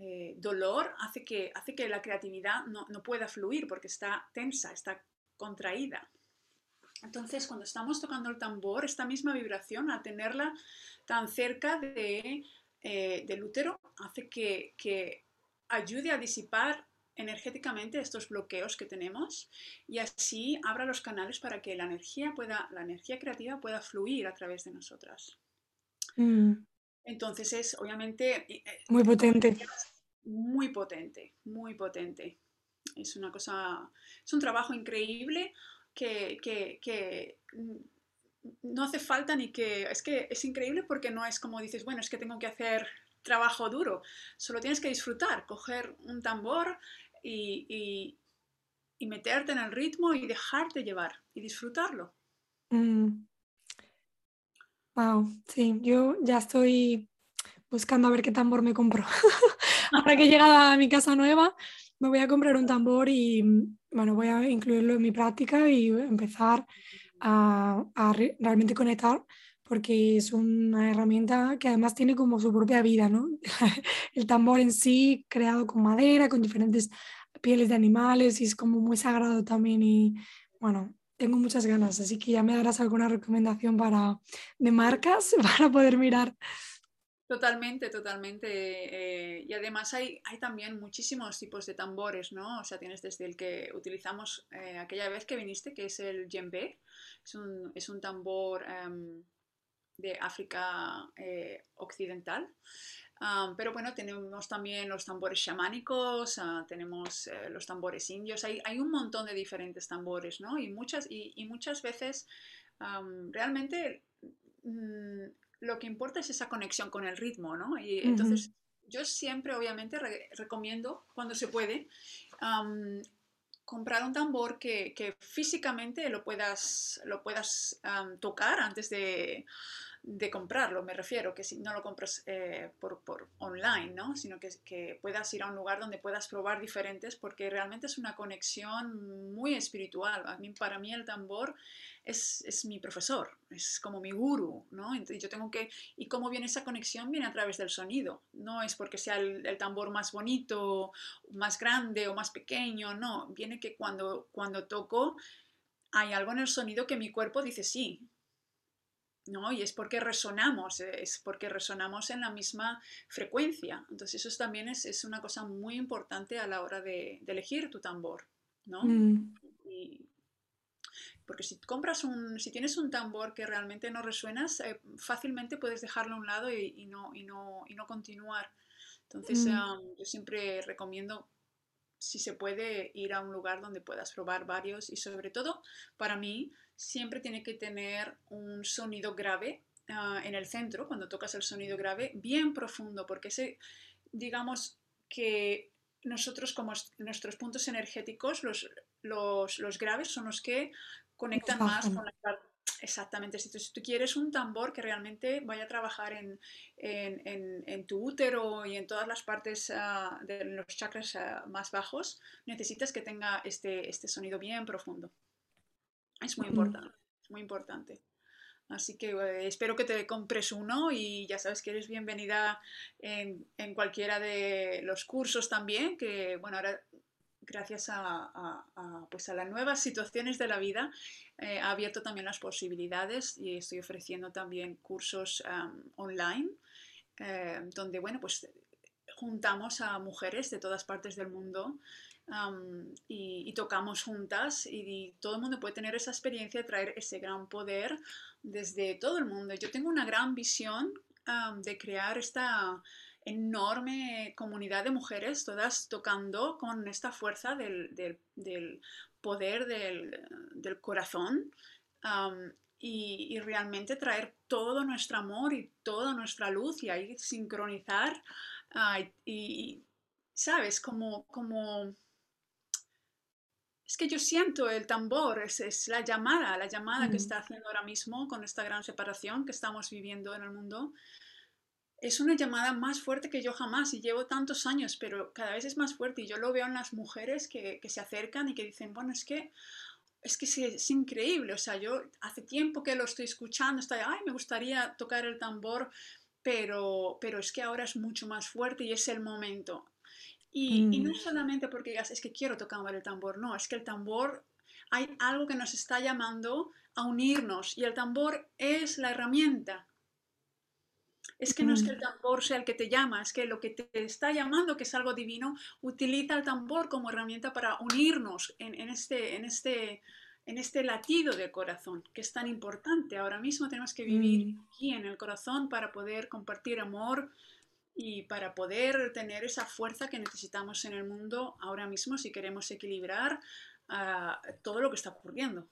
eh, dolor hace que, hace que la creatividad no, no, pueda fluir porque está tensa, está contraída. Entonces, cuando estamos tocando el tambor, esta misma vibración, al tenerla tan cerca de, del útero, hace que, que ayude a disipar energéticamente estos bloqueos que tenemos y así abra los canales para que la energía pueda, la energía creativa pueda fluir a través de nosotras. Mm. Entonces es obviamente eh, muy potente. Muy potente, muy potente. Es una cosa, es un trabajo increíble que, que, que no hace falta ni que, es que es increíble porque no es como dices, bueno, es que tengo que hacer trabajo duro, solo tienes que disfrutar, coger un tambor y, y, y meterte en el ritmo y dejarte llevar y disfrutarlo. Mm. Wow, sí, yo ya estoy buscando a ver qué tambor me compro. Ahora que he llegado a mi casa nueva, me voy a comprar un tambor y bueno, voy a incluirlo en mi práctica y empezar a, a re realmente conectar porque es una herramienta que además tiene como su propia vida, ¿no? El tambor en sí, creado con madera, con diferentes pieles de animales y es como muy sagrado también y bueno, tengo muchas ganas, así que ya me darás alguna recomendación para, de marcas para poder mirar. Totalmente, totalmente. Eh, y además hay, hay también muchísimos tipos de tambores, ¿no? O sea, tienes desde el que utilizamos eh, aquella vez que viniste, que es el djembe. Es un, es un tambor um, de África eh, Occidental. Um, pero bueno, tenemos también los tambores chamánicos, uh, tenemos eh, los tambores indios, hay, hay, un montón de diferentes tambores, ¿no? Y muchas, y, y muchas veces um, realmente... Mm, lo que importa es esa conexión con el ritmo, ¿no? Y entonces yo siempre, obviamente, recomiendo, cuando se puede, comprar un tambor que, que, físicamente lo puedas, lo puedas tocar antes de, de comprarlo, me refiero, que si no lo compras eh, por, por, online, ¿no? sino que, que, puedas ir a un lugar donde puedas probar diferentes, porque realmente es una conexión muy espiritual. Para mí el tambor es, es mi profesor, es como mi guru, ¿no? Yo tengo que... ¿Y cómo viene esa conexión? Viene a través del sonido, no es porque sea el, el tambor más bonito, más grande o más pequeño, no, viene que cuando, cuando toco hay algo en el sonido que mi cuerpo dice sí, ¿no? Y es porque resonamos, es porque resonamos en la misma frecuencia. Entonces eso también es, es una cosa muy importante a la hora de, de elegir tu tambor, ¿no? Mm. Y, porque si compras un, si tienes un tambor que realmente no resuenas, eh, fácilmente puedes dejarlo a un lado y, y, no, y, no, y no continuar. Entonces mm. um, yo siempre recomiendo si se puede ir a un lugar donde puedas probar varios y sobre todo para mí siempre tiene que tener un sonido grave uh, en el centro, cuando tocas el sonido grave, bien profundo, porque ese, digamos que nosotros como nuestros puntos energéticos, los, los, los graves son los que conectan más con la Exactamente, si tú, si tú, quieres un tambor que realmente vaya a trabajar en, en, en, en tu útero y en todas las partes uh, de los chakras uh, más bajos, necesitas que tenga este, este sonido bien profundo. Es muy importante, es muy importante. Así que eh, espero que te compres uno y ya sabes que eres bienvenida en, en, cualquiera de los cursos también, que bueno, ahora gracias a, pues a las nuevas situaciones de la vida eh, ha abierto también las posibilidades y estoy ofreciendo también cursos online eh, donde bueno, pues juntamos a mujeres de todas partes del mundo y, tocamos juntas y, todo el mundo puede tener esa experiencia traer ese gran poder desde todo el mundo. Yo tengo una gran visión de crear esta enorme comunidad de mujeres, todas tocando con esta fuerza del, poder del, corazón y, realmente traer todo nuestro amor y toda nuestra luz y ahí sincronizar y, ¿sabes? Como, como... Es que yo siento el tambor, es, es la llamada, la llamada que está haciendo ahora mismo con esta gran separación que estamos viviendo en el mundo. Es una llamada más fuerte que yo jamás y llevo tantos años, pero cada vez es más fuerte y yo lo veo en las mujeres que, que se acercan y que dicen, bueno, es que es que es, increíble, o sea, yo hace tiempo que lo estoy escuchando, estoy, ay, me gustaría tocar el tambor, pero, pero es que ahora es mucho más fuerte y es el momento. Y, no mm. solamente porque digas, es que quiero tocar el tambor, no, es que el tambor, hay algo que nos está llamando a unirnos y el tambor es la herramienta. Es que no es que el tambor sea el que te llama, es que lo que te está llamando, que es algo divino, utiliza el tambor como herramienta para unirnos en, este, en, este, en este latido de corazón, que es tan importante. Ahora mismo tenemos que vivir mm. aquí en el corazón para poder compartir amor y para poder tener esa fuerza que necesitamos en el mundo ahora mismo si queremos equilibrar ah, todo lo que está ocurriendo.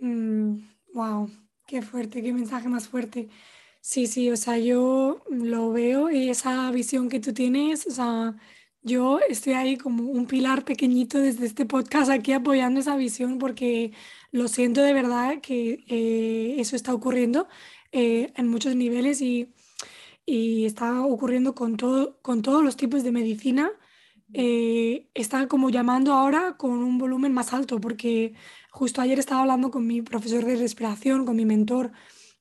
wow, mm, qué fuerte, qué mensaje más fuerte. Sí, sí, o sea, yo lo veo y esa visión que tú tienes, o sea, yo estoy ahí como un pilar pequeñito desde este podcast aquí apoyando esa visión porque lo siento de verdad que eh, eso está ocurriendo eh, en muchos niveles y, y está ocurriendo con, todo, con todos los tipos de medicina. Eh, está como llamando ahora con un volumen más alto porque justo ayer estaba hablando con mi profesor de respiración, con mi mentor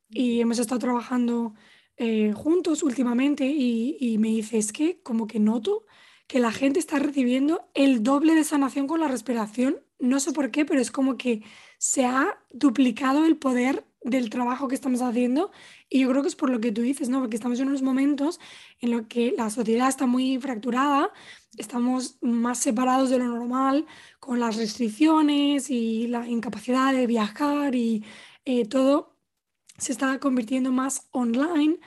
y hemos estado trabajando eh, juntos últimamente y, me dice, es que como que noto que la gente está recibiendo el doble de sanación con la respiración. No sé por qué, pero es como que se ha duplicado el poder del trabajo que estamos haciendo y yo creo que es por lo que tú dices, ¿no? Porque estamos en unos momentos en los que la sociedad está muy fracturada, estamos más separados de lo normal con las restricciones y la incapacidad de viajar y eh, todo se está convirtiendo más online,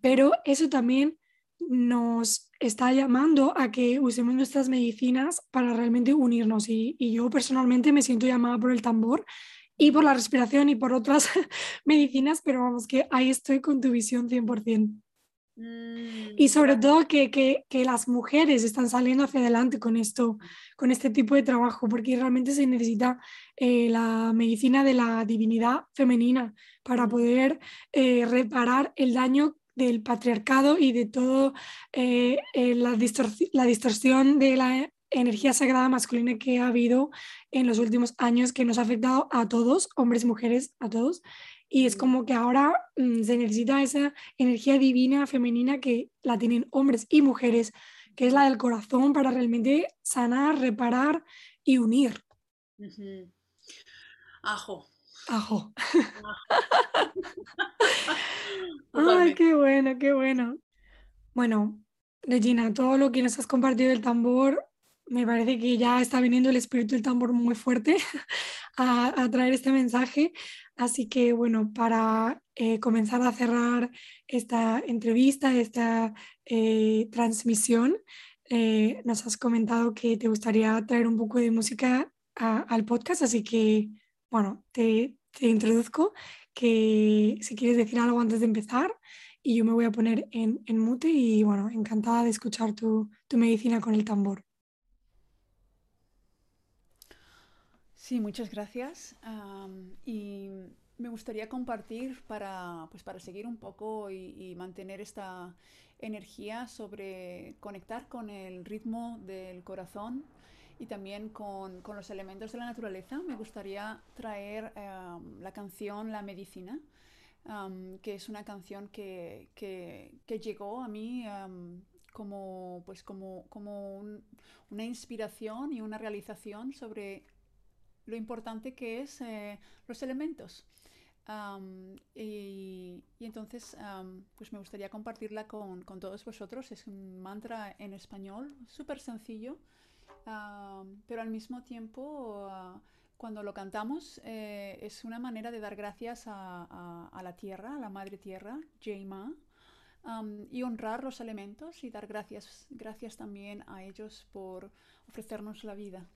pero eso también nos está llamando a que usemos nuestras medicinas para realmente unirnos. Y, yo personalmente me siento llamada por el tambor y por la respiración y por otras medicinas, pero vamos, que ahí estoy con tu visión 100%. Mm, y sobre todo que, que, que, las mujeres están saliendo hacia adelante con esto, con este tipo de trabajo, porque realmente se necesita eh, la medicina de la divinidad femenina para mm. poder eh, reparar el daño del patriarcado y de todo eh, la, la distorsión de la energía sagrada masculina que ha habido en los últimos años que nos ha afectado a todos, hombres, mujeres, a todos. Y es como que ahora mm, se necesita esa energía divina femenina que la tienen hombres y mujeres, que es la del corazón para realmente sanar, reparar y unir. Ajo. Ajo. Ay, qué bueno, qué bueno. Bueno, Regina, todo lo que nos has compartido del tambor, me parece que ya está viniendo el espíritu del tambor muy fuerte a, traer este mensaje. Así que bueno, para eh, comenzar a cerrar esta entrevista, esta eh, transmisión, eh, nos has comentado que te gustaría traer un poco de música al podcast, así que bueno, te, introduzco que si quieres decir algo antes de empezar y yo me voy a poner en, en mute y bueno, encantada de escuchar tu, tu medicina con el tambor. Sí, muchas gracias. y me gustaría compartir para, pues para seguir un poco y, mantener esta energía sobre conectar con el ritmo del corazón y también con, con los elementos de la naturaleza. Me gustaría traer la canción La Medicina, que es una canción que, que, que llegó a mí como, pues como, como una inspiración y una realización sobre lo importante que es eh, los elementos. y, entonces, pues me gustaría compartirla con, con, todos vosotros. Es un mantra en español, súper sencillo, pero al mismo tiempo, ah, cuando lo cantamos, eh, es una manera de dar gracias a, a, la tierra, a la madre tierra, Jaima, y honrar los elementos y dar gracias, gracias también a ellos por ofrecernos la vida.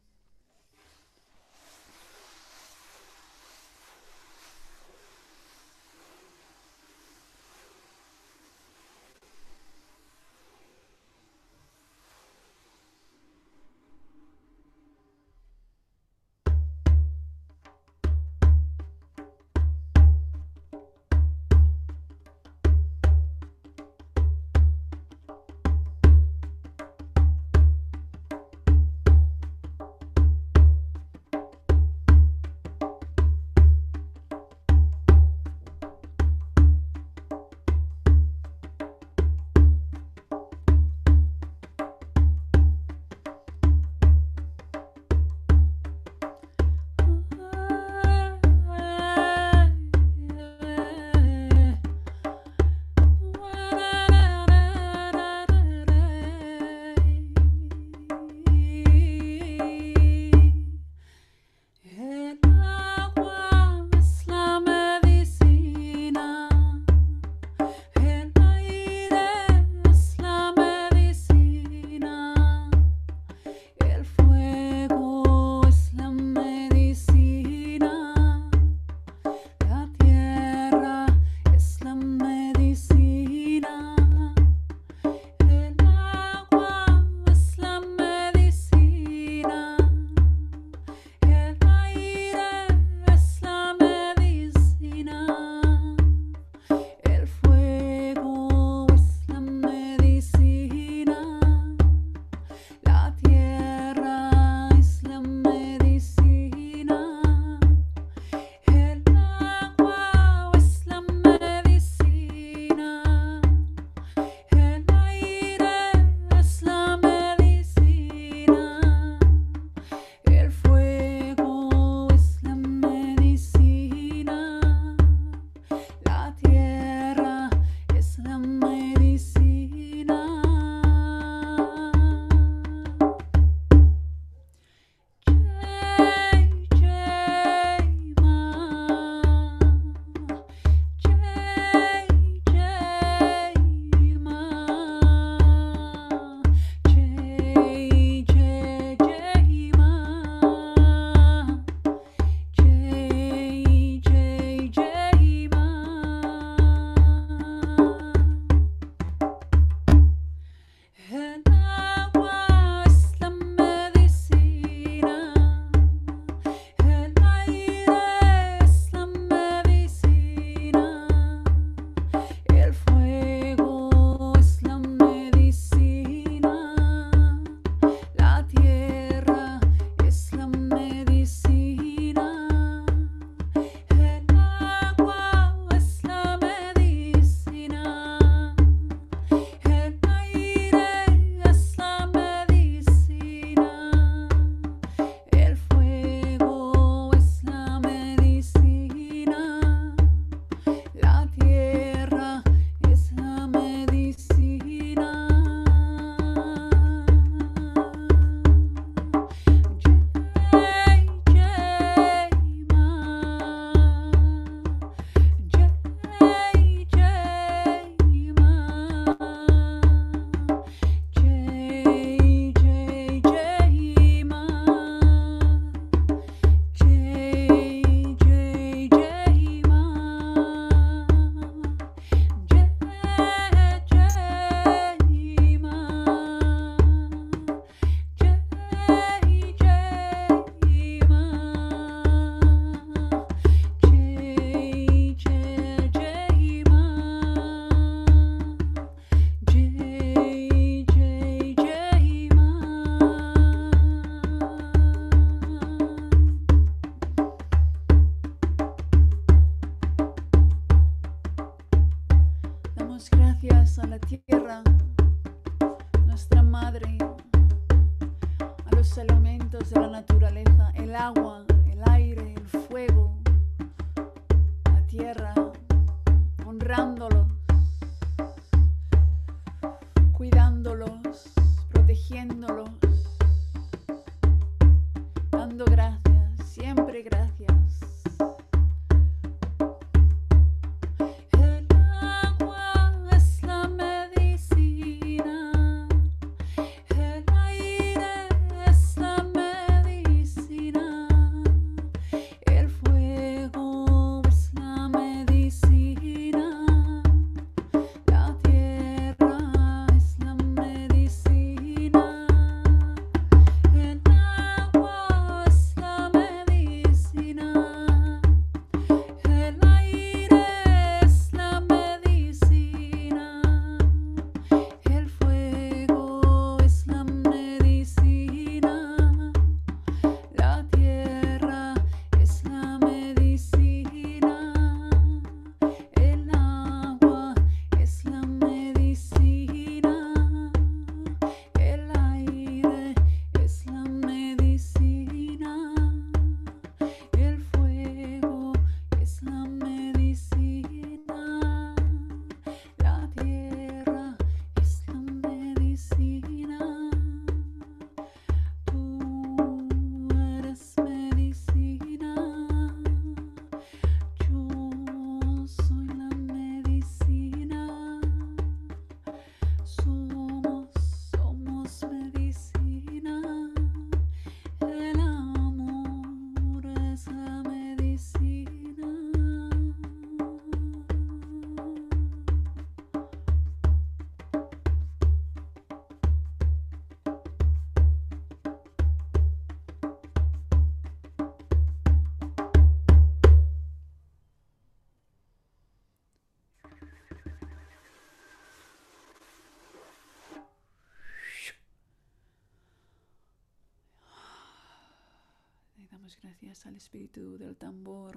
Gracias al espíritu del tambor,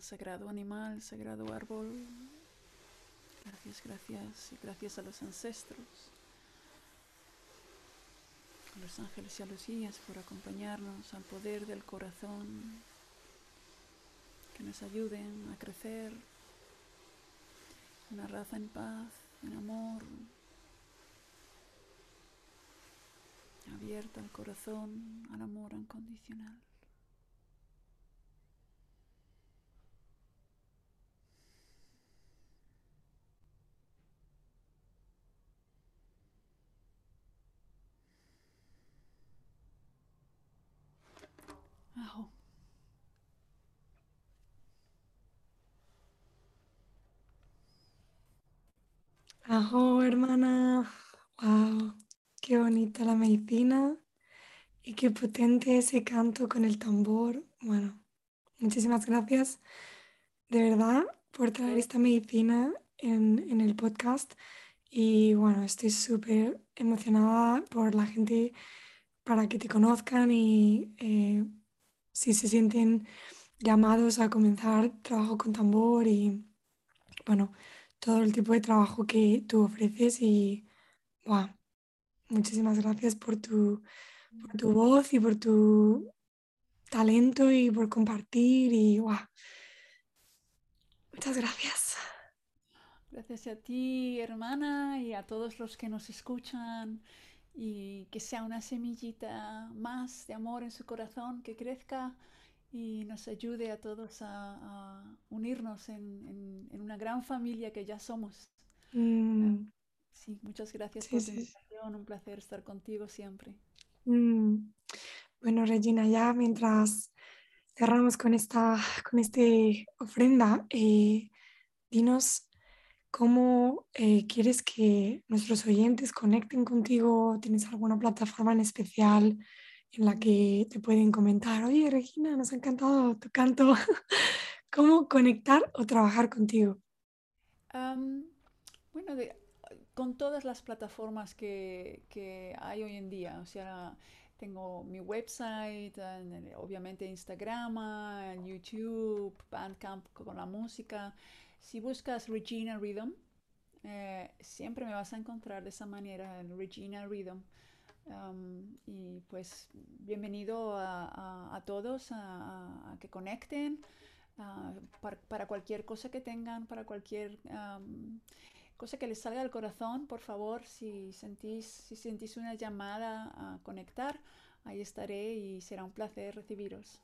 sagrado animal, sagrado árbol. Gracias, gracias gracias a los ancestros, a los ángeles y a los guías por acompañarnos al poder del corazón, que nos ayuden a crecer, una raza en paz, en amor, abierta al corazón, al amor incondicional. Ajo. Ajo, hermana. Wow, qué bonita la medicina y qué potente ese canto con el tambor. Bueno, muchísimas gracias de verdad por traer esta medicina en, en el podcast. Y bueno, estoy súper emocionada por la gente para que te conozcan y eh, si se sienten llamados a comenzar trabajo con tambor y bueno, todo el tipo de trabajo que tú ofreces y wow, muchísimas gracias por tu, por tu voz y por tu talento y por compartir y wow. Muchas gracias. Gracias a ti, hermana, y a todos los que nos escuchan y que sea una semillita más de amor en su corazón que crezca y nos ayude a todos a, a unirnos en, en, en, una gran familia que ya somos. Mm, Sí, muchas gracias sí, por sí, un placer estar contigo siempre. Mm. Bueno, Regina, ya mientras cerramos con esta, con este ofrenda, eh, dinos cómo eh, quieres que nuestros oyentes conecten contigo. ¿Tienes alguna plataforma en especial en la que te pueden comentar, oye, Regina, nos ha encantado tu canto? ¿Cómo conectar o trabajar contigo? Bueno, de- con todas las plataformas que, que hay hoy en día, o sea, tengo mi website, en- obviamente Instagram, YouTube, Bandcamp con la música. Si buscas Regina Rhythm, eh, siempre me vas a encontrar de esa manera, en Regina Rhythm. Um, y pues bienvenido a, a- todos a, que conecten par- para, cualquier cosa que tengan, para cualquier am, cosa que les salga del corazón, por favor, si sentís, si sentís una llamada a conectar, ahí estaré y será un placer recibiros.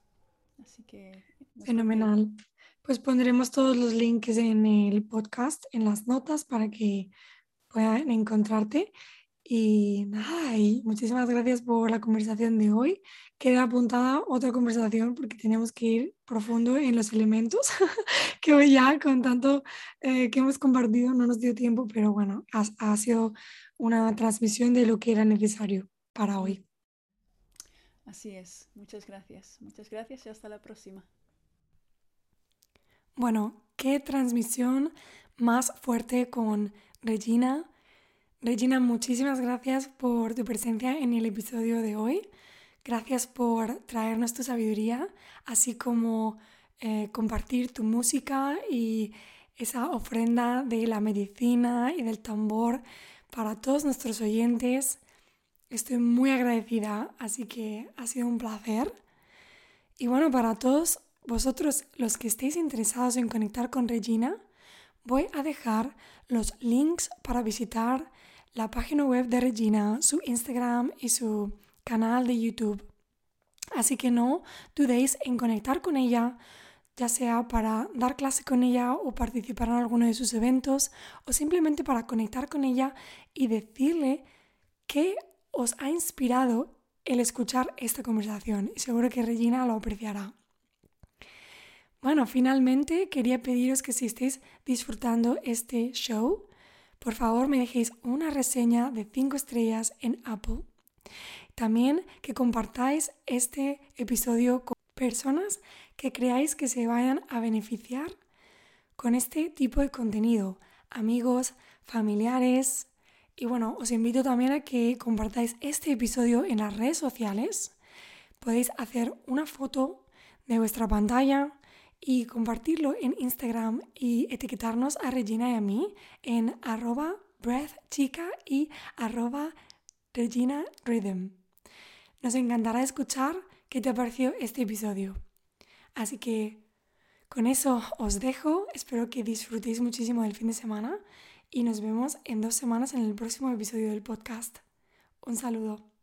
Así que. Fenomenal. Pues pondremos todos los links en el podcast, en las notas, para que puedan encontrarte. Y nada, y muchísimas gracias por la conversación de hoy. Queda apuntada otra conversación porque tenemos que ir profundo en los elementos, que hoy ya con tanto eh, que hemos compartido no nos dio tiempo, pero bueno, ha, ha sido una transmisión de lo que era necesario para hoy. Así es. Muchas gracias. Muchas gracias y hasta la próxima. Bueno, qué transmisión más fuerte con Regina. Regina, muchísimas gracias por tu presencia en el episodio de hoy. Gracias por traernos tu sabiduría, así como eh, compartir tu música y esa ofrenda de la medicina y del tambor para todos nuestros oyentes. Estoy muy agradecida, así que ha sido un placer. Y bueno, para todos vosotros los que estéis interesados en conectar con Regina, voy a dejar los links para visitar la página web de Regina, su Instagram y su canal de YouTube. Así que no dudéis en conectar con ella, ya sea para dar clase con ella o participar en alguno de sus eventos o simplemente para conectar con ella y decirle qué os ha inspirado el escuchar esta conversación. Y seguro que Regina lo apreciará. Bueno, finalmente quería pediros que si estáis disfrutando este show, por favor me dejéis una reseña de 5 estrellas en Apple. También que compartáis este episodio con personas que creáis que se vayan a beneficiar con este tipo de contenido. Amigos, familiares. Y bueno, os invito también a que compartáis este episodio en las redes sociales podéis hacer una foto de vuestra pantalla y compartirlo en Instagram y etiquetarnos a Regina y a mí en arroba breathchica y arroba Regina. Nos encantará escuchar qué te pareció este episodio. Así que con eso os dejo, espero que disfrutéis muchísimo del fin de semana y nos vemos en dos semanas en el próximo episodio del podcast. Un saludo.